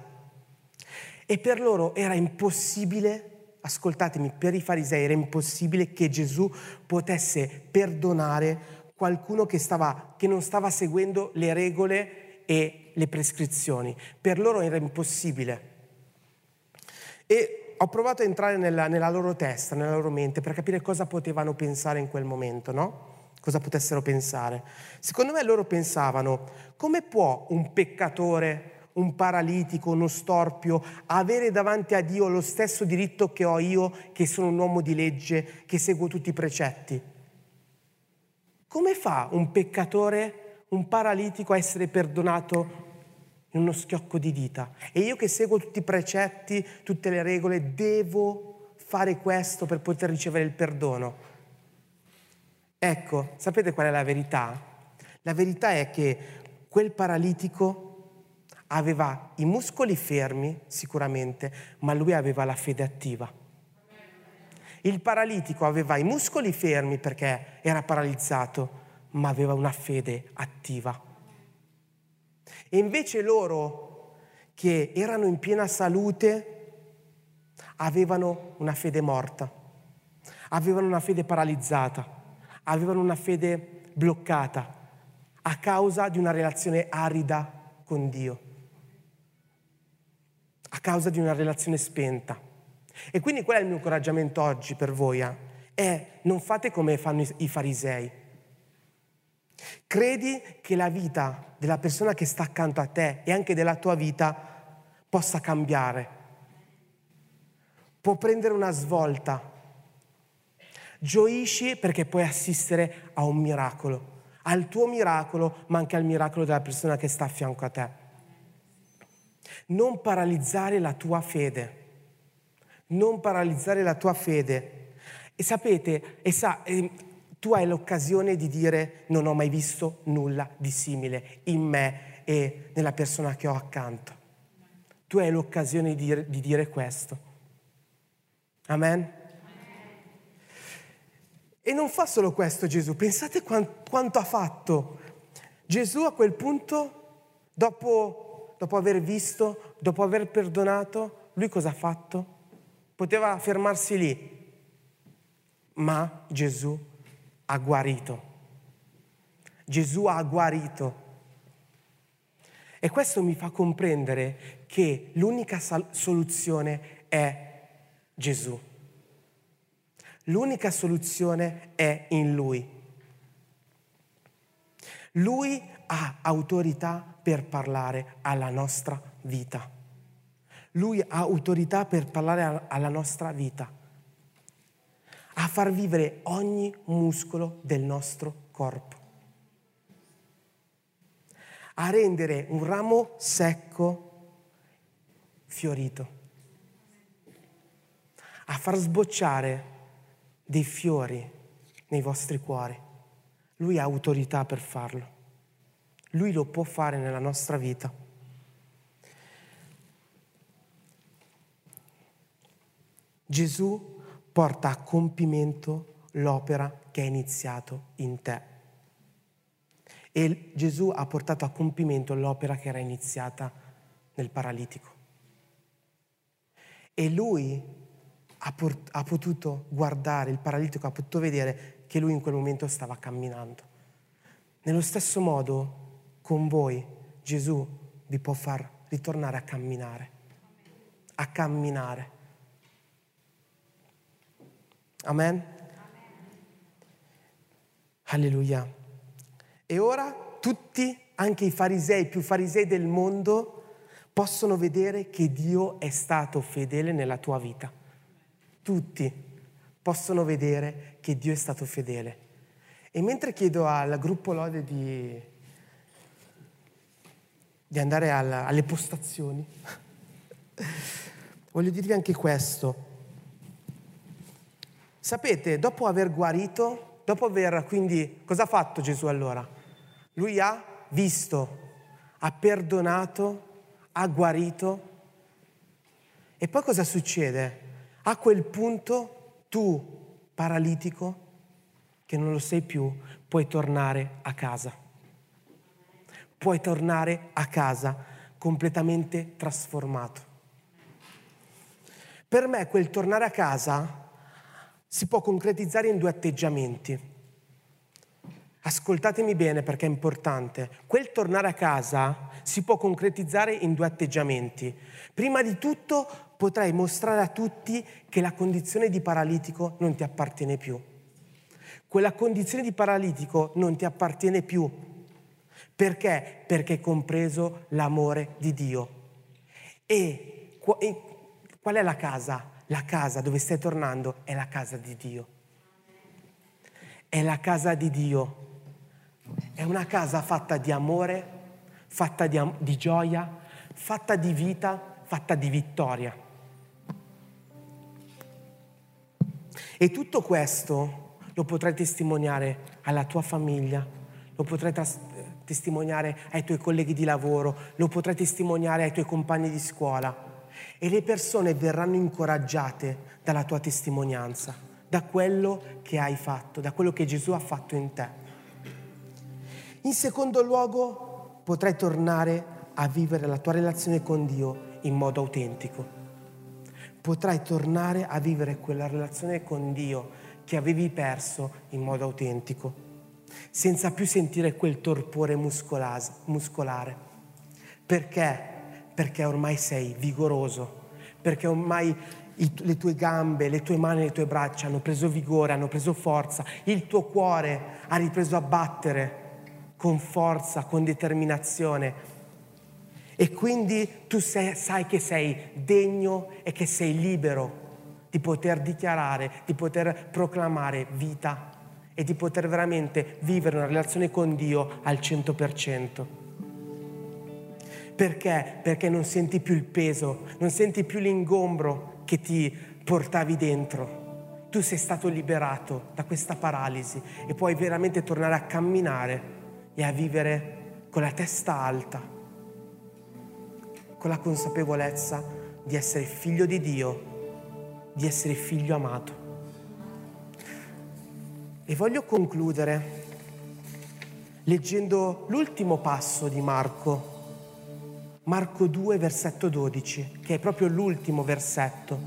e per loro era impossibile, ascoltatemi, per i farisei era impossibile che Gesù potesse perdonare qualcuno che, stava, che non stava seguendo le regole e le prescrizioni. Per loro era impossibile. E ho provato a entrare nella, nella, loro testa, nella loro mente, per capire cosa potevano pensare in quel momento, no? Cosa potessero pensare. Secondo me loro pensavano, come può un peccatore, un paralitico, uno storpio, avere davanti a Dio lo stesso diritto che ho io, che sono un uomo di legge, che seguo tutti i precetti? Come fa un peccatore, un paralitico a essere perdonato in uno schiocco di dita. E io che seguo tutti i precetti, tutte le regole, devo fare questo per poter ricevere il perdono. Ecco, sapete qual è la verità? La verità è che quel paralitico aveva i muscoli fermi sicuramente, ma lui aveva la fede attiva. Il paralitico aveva i muscoli fermi perché era paralizzato, ma aveva una fede attiva. E invece loro che erano in piena salute avevano una fede morta, avevano una fede paralizzata, avevano una fede bloccata a causa di una relazione arida con Dio, a causa di una relazione spenta. E quindi qual è il mio incoraggiamento oggi per voi? Eh? È non fate come fanno i farisei. Credi che la vita della persona che sta accanto a te e anche della tua vita possa cambiare. Può prendere una svolta. Gioisci perché puoi assistere a un miracolo, al tuo miracolo, ma anche al miracolo della persona che sta a fianco a te. Non paralizzare la tua fede non paralizzare la tua fede. E sapete, e sa, eh, tu hai l'occasione di dire non ho mai visto nulla di simile in me e nella persona che ho accanto. Tu hai l'occasione di dire, di dire questo. Amen? E non fa solo questo Gesù, pensate quanto, ha fatto. Gesù a quel punto, dopo, dopo aver visto, dopo aver perdonato, lui cosa ha fatto? Poteva fermarsi lì, ma Gesù ha guarito. Gesù ha guarito. E questo mi fa comprendere che l'unica soluzione è Gesù. L'unica soluzione è in Lui. Lui ha autorità per parlare alla nostra vita. Lui ha autorità per parlare alla nostra vita, a far vivere ogni muscolo del nostro corpo, a rendere un ramo secco fiorito, a far sbocciare dei fiori nei vostri cuori. Lui ha autorità per farlo. Lui lo può fare nella nostra vita. Gesù porta a compimento l'opera che è iniziato in te. E Gesù ha portato a compimento l'opera che era iniziata nel paralitico. E lui ha, port- ha potuto guardare, il paralitico ha potuto vedere che lui in quel momento stava camminando. Nello stesso modo, con voi, Gesù vi può far ritornare a camminare, a camminare Amen? Alleluia. E ora tutti, anche i farisei, più farisei del mondo, possono vedere che Dio è stato fedele nella tua vita. Tutti possono vedere che Dio è stato fedele. E mentre chiedo al gruppo Lode di, di andare alla, alle postazioni, voglio dirvi anche questo. Sapete, dopo aver guarito, dopo aver quindi, cosa ha fatto Gesù allora? Lui ha visto, ha perdonato, ha guarito. E poi cosa succede? A quel punto tu, paralitico, che non lo sei più, puoi tornare a casa. Puoi tornare a casa completamente trasformato. Per me quel tornare a casa si può concretizzare in due atteggiamenti. Ascoltatemi bene perché è importante. Quel tornare a casa si può concretizzare in due atteggiamenti. Prima di tutto potrai mostrare a tutti che la condizione di paralitico non ti appartiene più. Quella condizione di paralitico non ti appartiene più. Perché? Perché hai compreso l'amore di Dio. E qual è la casa? La casa dove stai tornando è la casa di Dio. È la casa di Dio. È una casa fatta di amore, fatta di, am- di gioia, fatta di vita, fatta di vittoria. E tutto questo lo potrai testimoniare alla tua famiglia, lo potrai tras- testimoniare ai tuoi colleghi di lavoro, lo potrai testimoniare ai tuoi compagni di scuola e le persone verranno incoraggiate dalla tua testimonianza, da quello che hai fatto, da quello che Gesù ha fatto in te. In secondo luogo, potrai tornare a vivere la tua relazione con Dio in modo autentico. Potrai tornare a vivere quella relazione con Dio che avevi perso in modo autentico, senza più sentire quel torpore muscolare. Perché? Perché ormai sei vigoroso, perché ormai le tue gambe, le tue mani, le tue braccia hanno preso vigore, hanno preso forza, il tuo cuore ha ripreso a battere con forza, con determinazione. E quindi tu sei, sai che sei degno e che sei libero di poter dichiarare, di poter proclamare vita e di poter veramente vivere una relazione con Dio al 100%. Perché? Perché non senti più il peso, non senti più l'ingombro che ti portavi dentro. Tu sei stato liberato da questa paralisi e puoi veramente tornare a camminare e a vivere con la testa alta, con la consapevolezza di essere figlio di Dio di essere figlio amato. E voglio concludere leggendo l'ultimo passo di Marco, Marco 2, versetto 12, che è proprio l'ultimo versetto,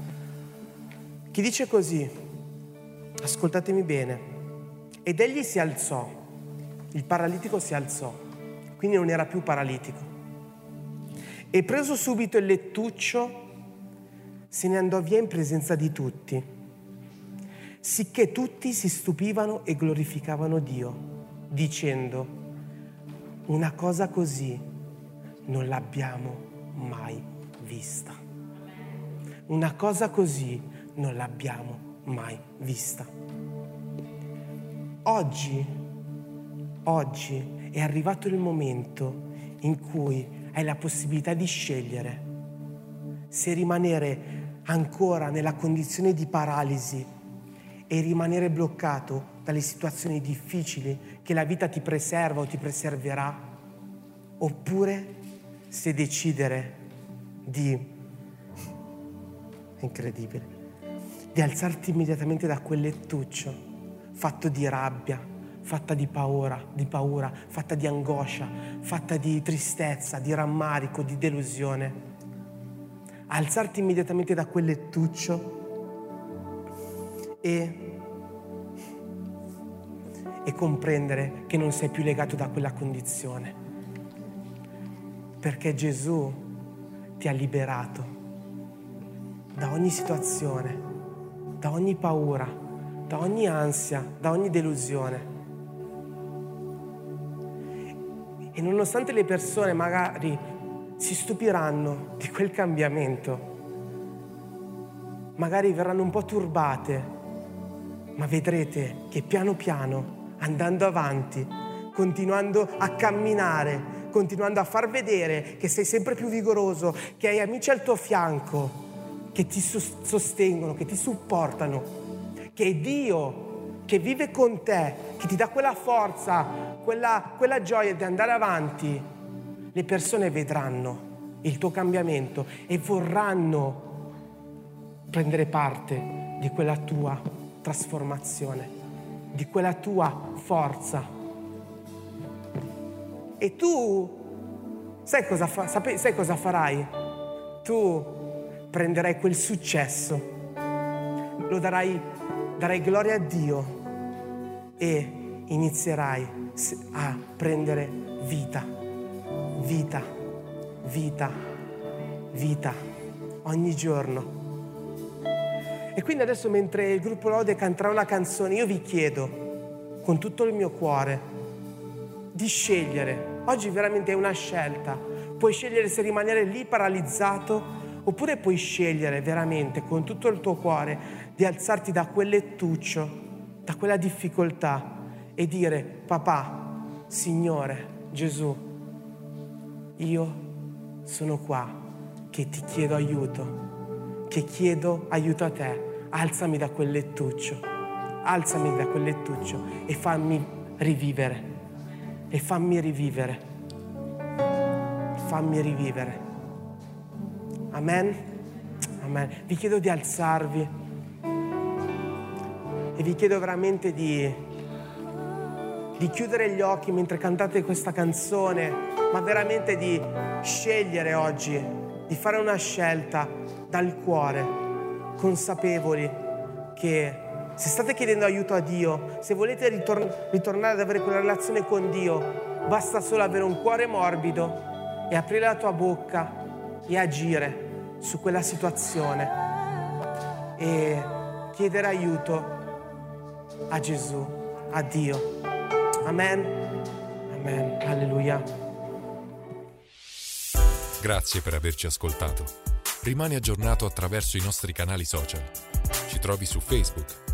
che dice così, ascoltatemi bene, ed egli si alzò, il paralitico si alzò, quindi non era più paralitico, e preso subito il lettuccio, se ne andò via in presenza di tutti, sicché tutti si stupivano e glorificavano Dio, dicendo, una cosa così non l'abbiamo mai vista. Una cosa così non l'abbiamo mai vista. Oggi, oggi è arrivato il momento in cui hai la possibilità di scegliere se rimanere ancora nella condizione di paralisi e rimanere bloccato dalle situazioni difficili che la vita ti preserva o ti preserverà, oppure se decidere di, incredibile, di alzarti immediatamente da quel lettuccio fatto di rabbia, fatta di paura, di paura, fatta di angoscia, fatta di tristezza, di rammarico, di delusione. Alzarti immediatamente da quel lettuccio e, e comprendere che non sei più legato da quella condizione, perché Gesù ti ha liberato da ogni situazione, da ogni paura, da ogni ansia, da ogni delusione. E nonostante le persone magari si stupiranno di quel cambiamento. Magari verranno un po' turbate, ma vedrete che piano piano, andando avanti, continuando a camminare, continuando a far vedere che sei sempre più vigoroso, che hai amici al tuo fianco, che ti sostengono, che ti supportano, che è Dio che vive con te, che ti dà quella forza, quella, quella gioia di andare avanti, le persone vedranno il tuo cambiamento e vorranno prendere parte di quella tua trasformazione, di quella tua forza. E tu sai cosa, fa, sai cosa farai? Tu prenderai quel successo, lo darai, darai gloria a Dio e inizierai a prendere vita vita, vita, vita, ogni giorno. E quindi adesso mentre il gruppo Lode canterà una canzone, io vi chiedo con tutto il mio cuore di scegliere. Oggi veramente è una scelta. Puoi scegliere se rimanere lì paralizzato oppure puoi scegliere veramente con tutto il tuo cuore di alzarti da quel lettuccio, da quella difficoltà e dire papà, Signore, Gesù, io sono qua che ti chiedo aiuto, che chiedo aiuto a te, alzami da quel lettuccio alzami da quel lettuccio e fammi rivivere. E fammi rivivere. Fammi rivivere. Amen. Amen. Vi chiedo di alzarvi e vi chiedo veramente di, di chiudere gli occhi mentre cantate questa canzone, ma veramente di scegliere oggi, di fare una scelta dal cuore, consapevoli che se state chiedendo aiuto a Dio, se volete ritor- ritornare ad avere quella relazione con Dio, basta solo avere un cuore morbido e aprire la tua bocca e agire su quella situazione e chiedere aiuto a Gesù, a Dio. Amen. Amen. Alleluia. Grazie per averci ascoltato. Rimani aggiornato attraverso i nostri canali social. Ci trovi su Facebook,